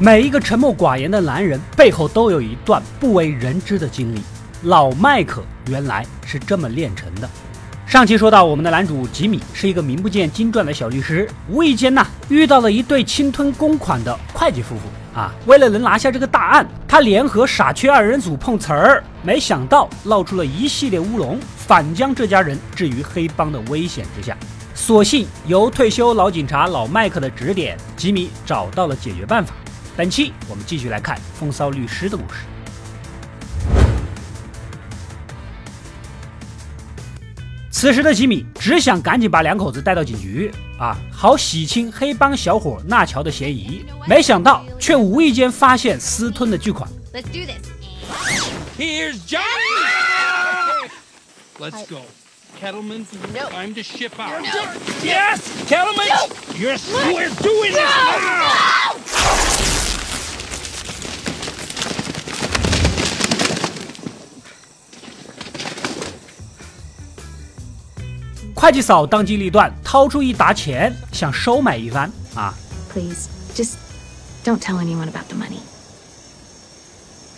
每一个沉默寡言的男人背后都有一段不为人知的经历。老麦克原来是这么炼成的。上期说到，我们的男主吉米是一个名不见经传的小律师，无意间呢遇到了一对侵吞公款的会计夫妇啊。为了能拿下这个大案，他联合傻缺二人组碰瓷儿，没想到闹出了一系列乌龙，反将这家人置于黑帮的危险之下。所幸由退休老警察老麦克的指点，吉米找到了解决办法。本期我们继续来看风骚律师的故事。此时的吉米只想赶紧把两口子带到警局啊，好洗清黑帮小伙纳乔的嫌疑。没想到却无意间发现私吞的巨款。Let's do this. Here's Johnny. Let's go. Kettleman, time to ship out. Yes, Kettleman. Yes, we're doing this now. 会计嫂当机立断，掏出一沓钱，想收买一番啊！Please, just don't tell anyone about the money.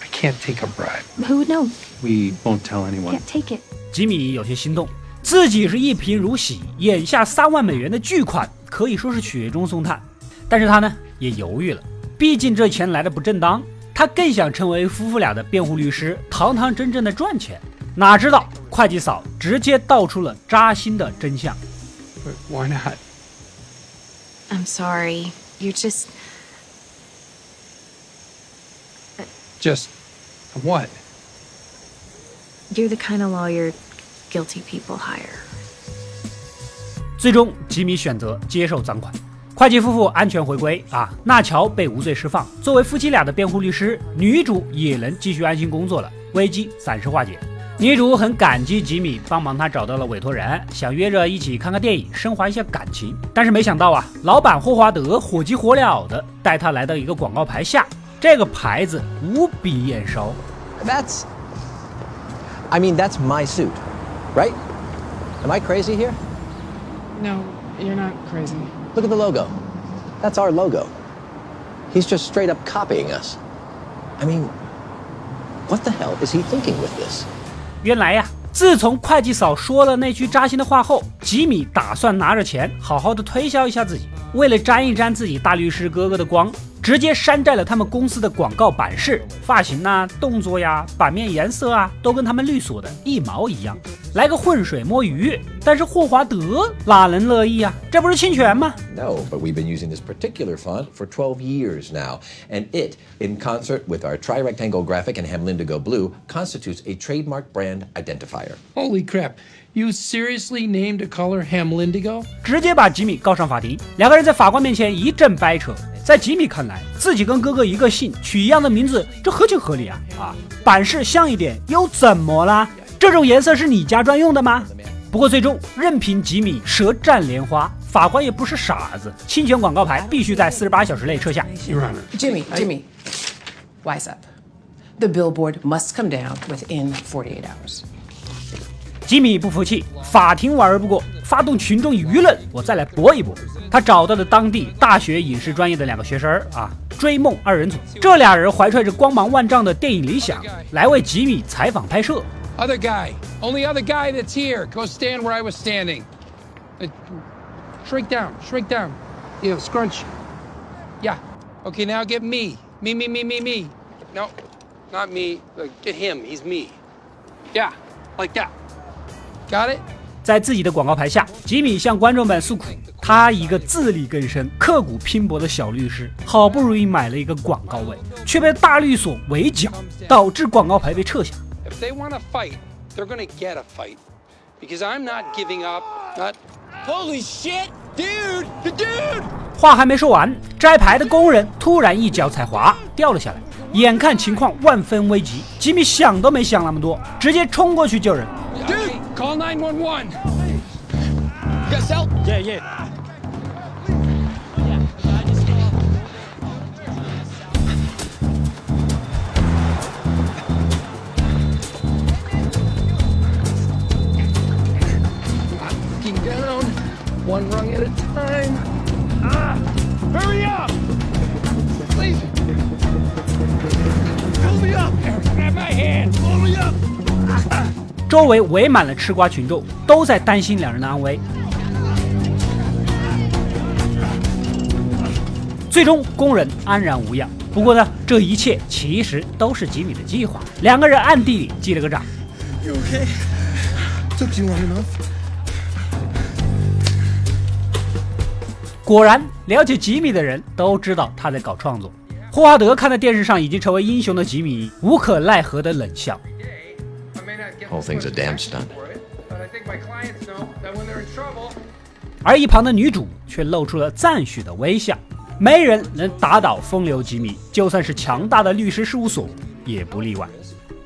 I can't take a bribe. Who would know? We won't tell anyone. Can't take it. 吉米有些心动，自己是一贫如洗，眼下三万美元的巨款可以说是雪中送炭。但是他呢也犹豫了，毕竟这钱来的不正当，他更想成为夫妇俩的辩护律师，堂堂正正的赚钱。哪知道会计嫂直接道出了扎心的真相。Why not? I'm sorry. You just. Just what? You're the kind of lawyer guilty people hire. 最终，吉米选择接受赃款，会计夫妇安全回归啊！纳乔被无罪释放。作为夫妻俩的辩护律师，女主也能继续安心工作了，危机暂时化解。女主很感激吉米帮忙，她找到了委托人，想约着一起看看电影，升华一下感情。但是没想到啊，老板霍华德火急火燎的带她来到一个广告牌下，这个牌子无比眼熟。That's, I mean, that's my suit, right? Am I crazy here? No, you're not crazy. Look at the logo. That's our logo. He's just straight up copying us. I mean, what the hell is he thinking with this? 原来呀，自从会计嫂说了那句扎心的话后，吉米打算拿着钱好好的推销一下自己。为了沾一沾自己大律师哥哥的光。直接山寨了他们公司的广告版式、发型啊、动作呀、版面颜色啊，都跟他们律所的一毛一样，来个浑水摸鱼。但是霍华德哪能乐意啊？这不是侵权吗？No, but we've been using this particular font for 12 years now, and it, in concert with our tri-rectangle graphic and Hamlindigo blue, constitutes a trademark brand identifier. Holy crap! You seriously named a color Hamlindigo？直接把吉米告上法庭，两个人在法官面前一阵掰扯。在吉米看来，自己跟哥哥一个姓，取一样的名字，这合情合理啊！啊，版式像一点又怎么啦？这种颜色是你家专用的吗？不过最终任凭吉米舌战莲花，法官也不是傻子，侵权广告牌必须在四十八小时内撤下。Jimmy，Jimmy，wise up，the billboard must come down within forty-eight hours。吉米不服气，法庭玩不过，发动群众舆论，我再来搏一搏。他找到了当地大学影视专业的两个学生啊，追梦二人组。这俩人怀揣着光芒万丈的电影理想，来为吉米采访拍摄。Other guy, only other guy that's here. Go stand where I was standing. Shrink down, shrink down. Yeah, scrunch. Yeah. Okay, now get me. Me, me, me, me, me. No, not me. Like, Get him. He's me. Yeah, like that. Got it. 在自己的广告牌下，吉米向观众们诉苦。他一个自力更生、刻苦拼搏的小律师，好不容易买了一个广告位，却被大律所围剿，导致广告牌被撤下 if they want to fight they're gonna get a fight because i'm not giving up but holy shit dude dude。话还没说完，摘牌的工人突然一脚踩滑，掉了下来。眼看情况万分危急，吉米想都没想那么多，直接冲过去救人。Call 911. You got help? Yeah, yeah. down, one rung at a time. Ah, hurry up! Please! Pull me up! Grab my hand! Pull me up! 周围围满了吃瓜群众，都在担心两人的安危。最终，工人安然无恙。不过呢，这一切其实都是吉米的计划，两个人暗地里记了个账。You okay? Took you long enough. 果然，了解吉米的人都知道他在搞创作。霍华德看到电视上已经成为英雄的吉米，无可奈何的冷笑。Whole thing's a damn stunt. 而一旁的女主却露出了赞许的微笑。没人能打倒风流吉米，就算是强大的律师事务所也不例外。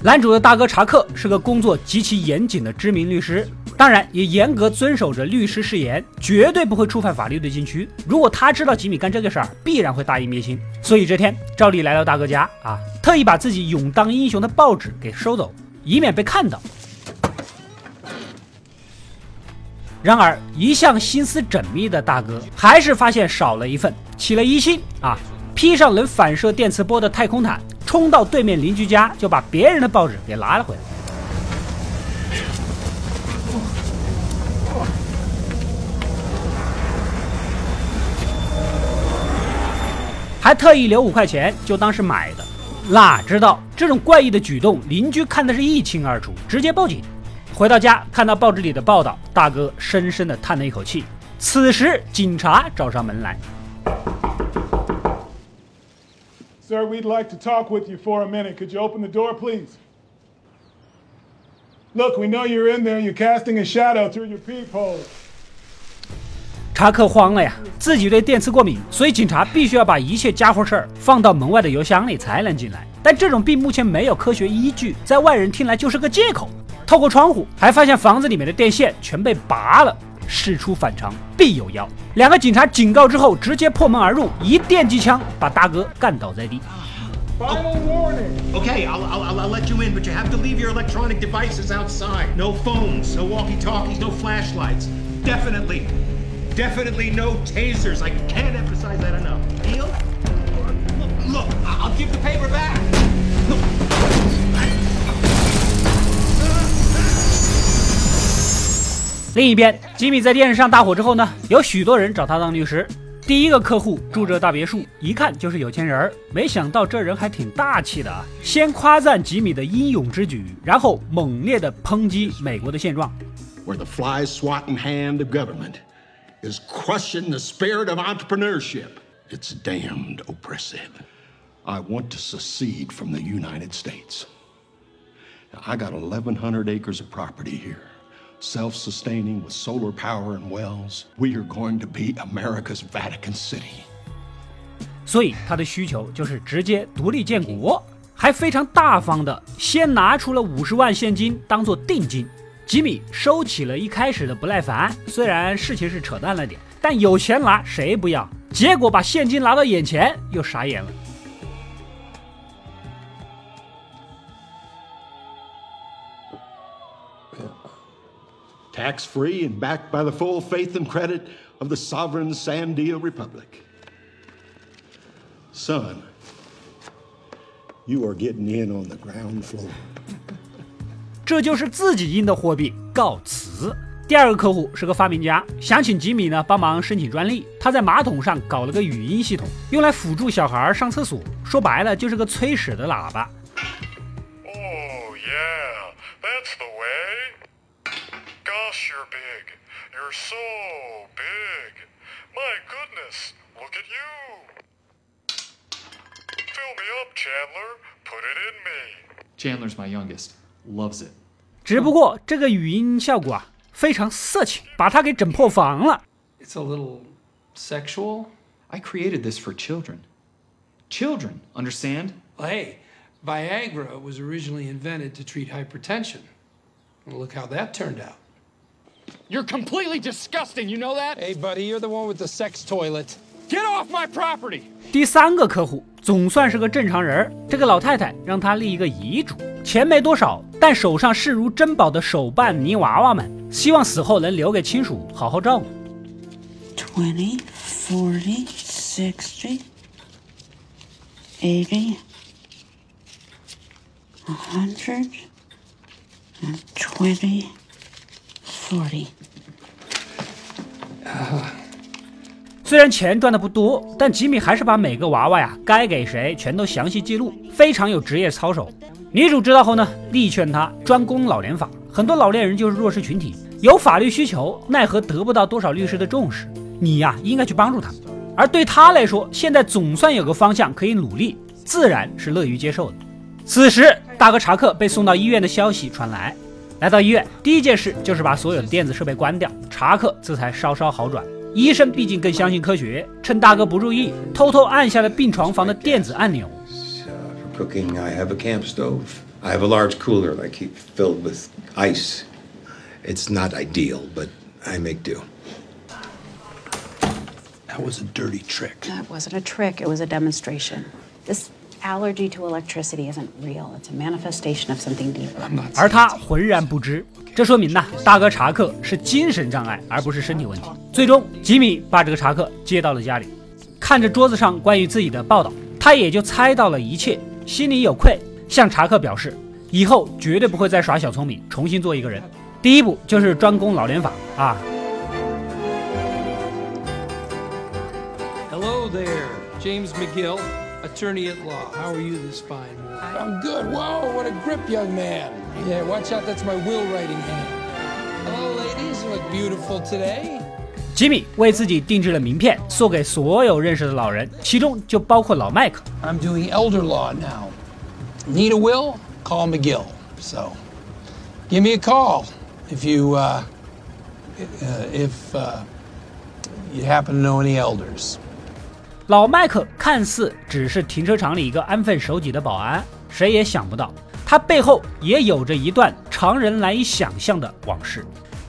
男主的大哥查克是个工作极其严谨的知名律师，当然也严格遵守着律师誓言，绝对不会触犯法律的禁区。如果他知道吉米干这个事儿，必然会大义灭亲。所以这天，照例来到大哥家啊，特意把自己勇当英雄的报纸给收走，以免被看到。然而，一向心思缜密的大哥还是发现少了一份，起了疑心啊！披上能反射电磁波的太空毯，冲到对面邻居家，就把别人的报纸给拿了回来。还特意留五块钱，就当是买的。哪知道这种怪异的举动，邻居看得是一清二楚，直接报警。回到家，看到报纸里的报道，大哥深深地叹了一口气。此时，警察找上门来。Sir, we'd like to talk with you for a minute. Could you open the door, please? Look, we know you're in there. You're casting a shadow through your peephole. 查克慌了呀，自己对电磁过敏，所以警察必须要把一切家伙事儿放到门外的邮箱里才能进来。但这种病目前没有科学依据，在外人听来就是个借口。透过窗户，还发现房子里面的电线全被拔了。事出反常必有妖。两个警察警告之后，直接破门而入，一电击枪把大哥干倒在地。Final warning. Okay, I'll, I'll, I'll let you in, but you have to leave your electronic devices outside. No phones, no walkie talkies, no flashlights. Definitely, definitely no tasers. I can't emphasize that enough. Deal? Look, I'll give the paper back. 另一边，吉米在电视上大火之后呢，有许多人找他当律师。第一个客户住着大别墅，一看就是有钱人儿。没想到这人还挺大气的啊，先夸赞吉米的英勇之举，然后猛烈地抨击美国的现状。where the fly swatting hand of government is crushing the spirit of entrepreneurship. It's damned oppressive. I want to secede from the United States. Now, I got 1,100 acres of property here, self sustaining with solar power and wells. We are going to be America's Vatican City. 所以他的需求就是直接独立建国，还非常大方的先拿出了五十万现金当做定金。吉米收起了一开始的不耐烦，虽然事情是扯淡了点，但有钱拿谁不要？结果把现金拿到眼前，又傻眼了。Tax free and backed by the full faith and credit of the sovereign Sandia Republic. Son, you are getting in on the ground floor. 这就是自己印的货币，告辞。第二个客户是个发明家，想请吉米呢帮忙申请专利。他在马桶上搞了个语音系统，用来辅助小孩上厕所。说白了就是个催屎的喇叭。Chandler. Put it in me. Chandler's my youngest. Loves it. 只不过这个语音效果啊非常色情，把他给整破防了。 It's a little sexual. I created this for children. Children, understand? well, hey, Viagra was originally invented to treat hypertension. Well, look how that turned out. You're completely disgusting, you know that? Hey, buddy, you're the one with the sex toilet. Get off my property! 第三个客户总算是个正常人儿，这个老太太让他立一个遗嘱，钱没多少，但手上视如珍宝的手办泥娃娃们，希望死后能留给亲属好好照顾。20, 40, 60, 80, 100, 20, 40. 虽然钱赚的不多，但吉米还是把每个娃娃呀该给谁全都详细记录，非常有职业操守。女主知道后呢，力劝他专攻老年法。很多老年人就是弱势群体，有法律需求，奈何得不到多少律师的重视。你呀，应该去帮助他们。而对他来说，现在总算有个方向可以努力，自然是乐于接受的。此时，大哥查克被送到医院的消息传来，来到医院，第一件事就是把所有的电子设备关掉，查克这才稍稍好转。医生毕竟更相信科学，趁大哥不注意，偷偷按下了病床房的电子按钮。For cooking, I have a camp stove. I have a large cooler I keep filled with ice. It's not ideal, but I make do. That was a dirty trick. That wasn't a trick, it was a demonstration. This allergy to electricity isn't real, it's a manifestation of something deeper. 而他浑然不知，这说明呐，大哥查克是精神障碍，而不是身体问题。最终，吉米把这个查克接到了家里，看着桌子上关于自己的报道，他也就猜到了一切，心里有愧，向查克表示，以后绝对不会再耍小聪明，重新做一个人。第一步就是专攻老年法啊。Hello there, James McGill, attorney at law. How are you this fine morning? I'm good. Whoa, what a grip, young man. Yeah, watch out, that's my will writing hand. Hello, ladies. You look beautiful today. 吉米为自己定制了名片，送给所有认识的老人，其中就包括老麦克。 I'm doing elder law now. Need a will? Call McGill. So, give me a call if you, uh, uh, if uh, you happen to know any elders. 老麦克看似只是停车场里一个安分守己的保安，谁也想不到，他背后也有着一段常人难以想象的往事。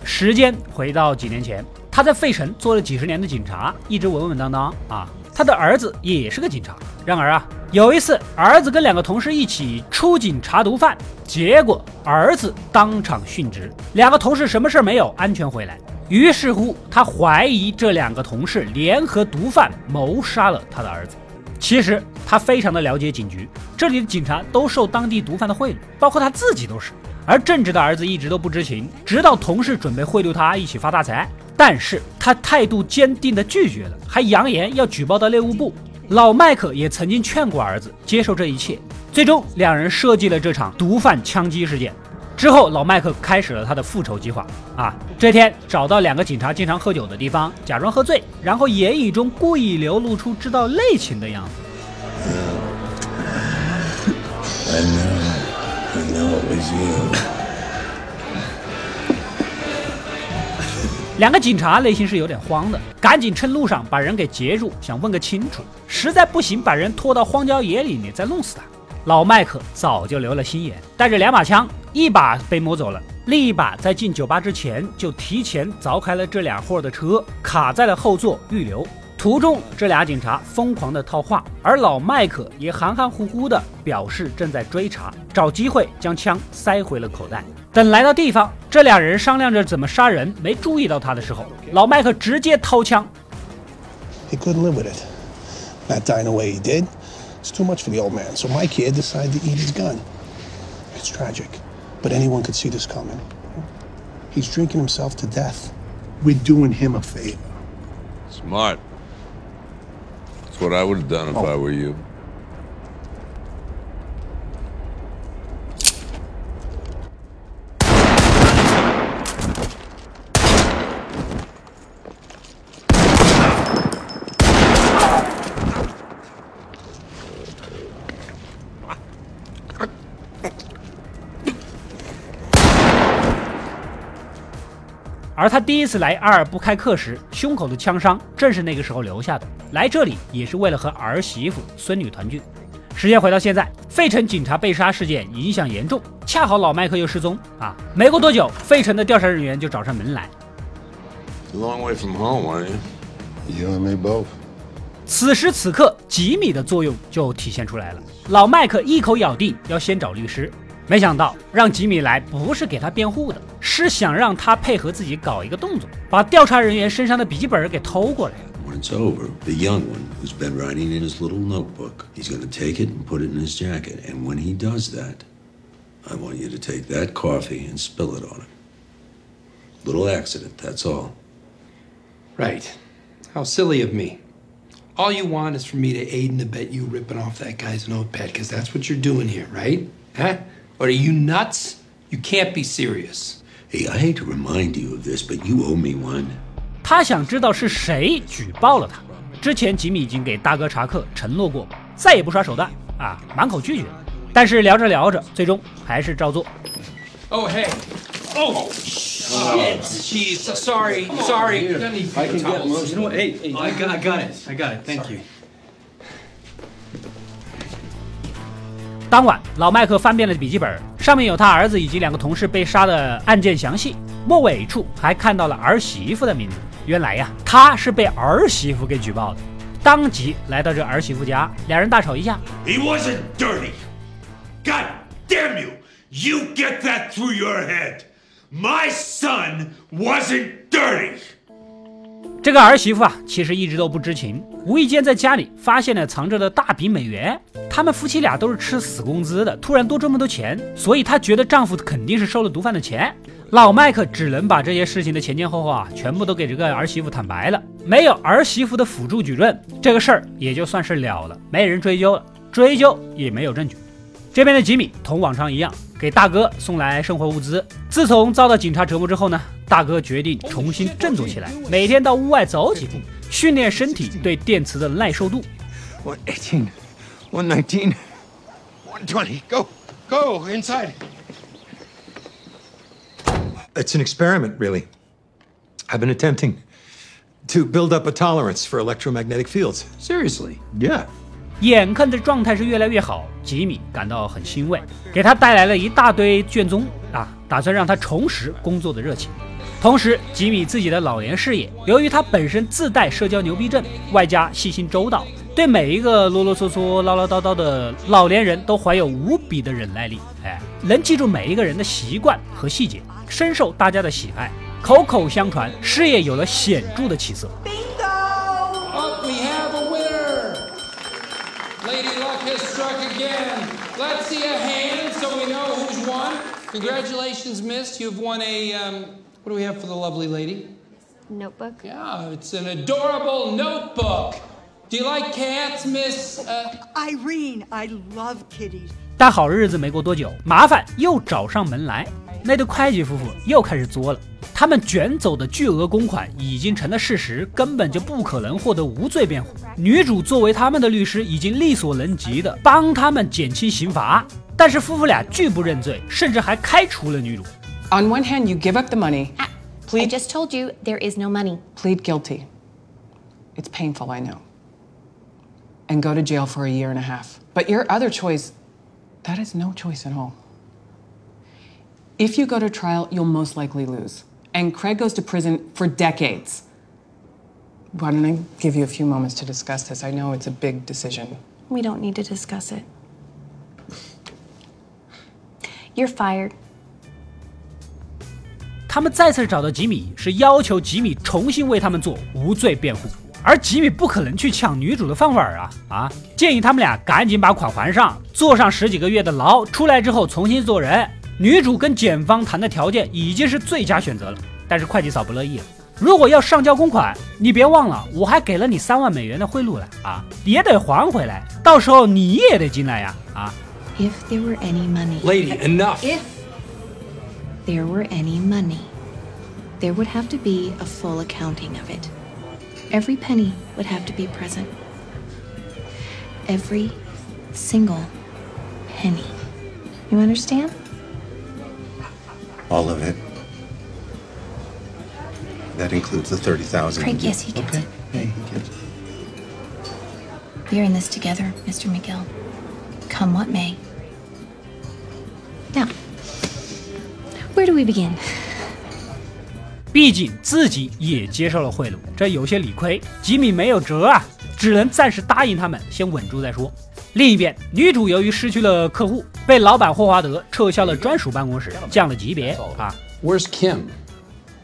时间回到几年前，他在费城做了几十年的警察，一直稳稳当当啊。他的儿子也是个警察，然而啊，有一次儿子跟两个同事一起出警查毒贩，结果儿子当场殉职，两个同事什么事儿没有，安全回来。于是乎，他怀疑这两个同事联合毒贩谋杀了他的儿子。其实他非常的了解警局，这里的警察都受当地毒贩的贿赂，包括他自己都是。而正直的儿子一直都不知情，直到同事准备贿赂他一起发大财，但是他态度坚定的拒绝了，还扬言要举报到内务部。老麦克也曾经劝过儿子接受这一切，最终两人设计了这场毒贩枪击事件。之后，老麦克开始了他的复仇计划。啊，这天找到两个警察经常喝酒的地方，假装喝醉，然后言语中故意流露出知道内情的样子。I know. I know it was you. 两个警察内心是有点慌的，赶紧趁路上把人给截住，想问个清楚。实在不行，把人拖到荒郊野岭里再弄死他。老麦克早就留了心眼，带着两把枪，一把被摸走了，另一把在进酒吧之前就提前凿开了这俩货的车，卡在了后座预留。途中，这俩警察疯狂的套话，而老麦克也含含糊糊的表示正在追查，找机会将枪塞回了口袋。等来到地方，这俩人商量着怎么杀人，没注意到他的时候，老麦克直接掏枪。He couldn't live with it. Not dying the way he did. It's too much for the old man. So my kid decided to eat his gun. It's tragic, but anyone could see this coming. He's drinking himself to death. We're doing him a favor. Smart. That's what I would have done if oh. I were you. 而他第一次来阿尔布开克时，胸口的枪伤正是那个时候留下的。来这里也是为了和儿媳妇、孙女团聚。时间回到现在，费城警察被杀事件影响严重，恰好老麦克又失踪啊！没过多久，费城的调查人员就找上门来。Long way from home, aren't you? You and me both. 此时此刻，吉米的作用就体现出来了。老麦克一口咬定要先找律师，没想到让吉米来不是给他辩护的，是想让他配合自己搞一个动作，把调查人员身上的笔记本给偷过来。 When it's over, the young one who's been writing in his little notebook, he's going to take it and put it in his jacket. And when he does that, I want you to take that coffee and spill it on him. Little accident, that's all. Right. How silly of me. All you want is for me to aid and abet you ripping off that guy's notepad, because that's what you're doing here, right? Huh? Or are you nuts? You can't be serious. Hey, I hate to remind you of this, but you owe me one. 他想知道是谁举报了他。之前吉米已经给大哥查克承诺过，再也不耍手段啊，满口拒绝。但是聊着聊着，最终还是照做。 Oh, hey. Oh, shit. Jeez, sorry, sorry. Gonna need I can paper get towels. most. You know what? Hey, hey I got, I got it. I got it. Thank you. 当晚，老麦克翻遍了笔记本，上面有他儿子以及两个同事被杀的案件详细，末尾处还看到了儿媳妇的名字。原来呀，他是被儿媳妇给举报的。当即来到这儿媳妇家，两人大吵一架。He wasn't dirty. God damn you! You get that through your head. My son wasn't dirty. 这个儿媳妇啊，其实一直都不知情，无意间在家里发现了藏着的大笔美元。他们夫妻俩都是吃死工资的，突然多这么多钱，所以她觉得丈夫肯定是收了毒贩的钱。老麦克只能把这些事情的前前后后啊，全部都给这个儿媳妇坦白了。没有儿媳妇的辅助举证，这个事儿也就算是了了，没人追究了，追究也没有证据。这边的吉米同往常一样，给大哥送来生活物资。自从遭到警察折磨之后呢，大哥决定重新振作起来，每天到屋外走几步，训练身体对电磁的耐受度。One eighteen, one nineteen, one twenty. Go, go, inside. It's an experiment, really. I've been attempting to build up a tolerance for electromagnetic fields. Seriously? Yeah. 眼看着状态是越来越好，吉米感到很欣慰，给他带来了一大堆卷宗啊，打算让他重拾工作的热情。同时，吉米自己的老年事业，由于他本身自带社交牛逼症，外加细心周到，对每一个啰啰嗦嗦、唠唠叨叨的老年人都怀有无比的忍耐力。哎，能记住每一个人的习惯和细节，深受大家的喜爱。口口相传，事业有了显著的起色。Oh, um, what do we have for the lovely lady? Notebook? Yeah, it's an adorable notebook. Do you like cats, Miss? Uh, Irene, I love kitties. 但好日子没过多久，麻烦又找上门来。那对会计夫妇又开始作了。他们卷走的巨额公款已经成了事实，根本就不可能获得无罪辩护。女主作为他们的律师，已经力所能及的帮他们减轻刑罚，但是夫妇俩拒不认罪，甚至还开除了女主。On one hand, you give up the money, I just told you there is no money. plead guilty. It's painful, I know. And go to jail for a year and a half. But your other choice, that is no choice at all. If you go to trial, you'll most likely lose. And Craig goes to prison for decades. Why don't I give you a few moments to discuss this? I know it's a big decision. We don't need to discuss it. You're fired. 他们再次找到吉米，是要求吉米重新为他们做无罪辩护，而吉米不可能去抢女主的饭碗啊啊！建议他们俩赶紧把款还上，坐上十几个月的牢，出来之后重新做人。女主跟检方谈的条件已经是最佳选择了，但是会计嫂不乐意了。如果要上交公款，你别忘了，我还给了你三万美元的贿赂了啊，也得还回来，到时候你也得进来呀啊！If there were any money. Lady, enough. If there were any money, there would have to be a full accounting of it. Every penny would have to be present. Every single penny. You understand? All of it. That includes the 30,000. Craig, yes, he gets okay. it. Yeah, he gets it. We're in this together, Mr. McGill. Come what may. Where do we begin? 毕竟自己也接受了贿赂，这有些理亏。吉米没有辙啊，只能暂时答应他们，先稳住再说。另一边，女主由于失去了客户，被老板霍华德撤销了专属办公室，降了级别啊。Where's Kim?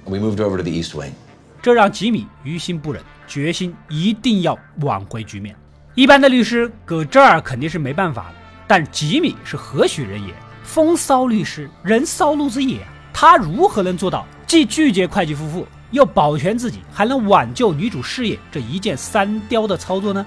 We moved over to the East Wing. 这让吉米于心不忍，决心一定要挽回局面。一般的律师搁这儿肯定是没办法的，但吉米是何许人也？风骚律师，人骚路子野，他如何能做到既拒绝会计夫妇，又保全自己，还能挽救女主事业这一箭三雕的操作呢？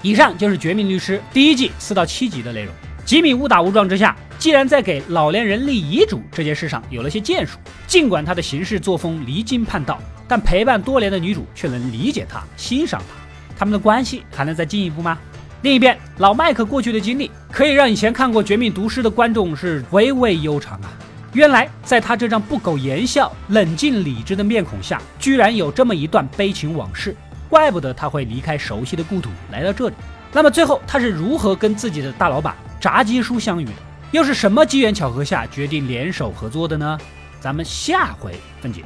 以上就是《绝命律师》第一季四到七集的内容。吉米误打误撞之下，既然在给老年人立遗嘱这件事上有了些建树，尽管他的行事作风离经叛道，但陪伴多年的女主却能理解他、欣赏他，他们的关系还能再进一步吗？另一边，老麦克过去的经历可以让以前看过《绝命毒师》的观众是回味悠长啊！原来在他这张不苟言笑、冷静理智的面孔下，居然有这么一段悲情往事，怪不得他会离开熟悉的故土来到这里。那么最后他是如何跟自己的大老板？炸鸡叔相遇的，又是什么机缘巧合下决定联手合作的呢？咱们下回分解。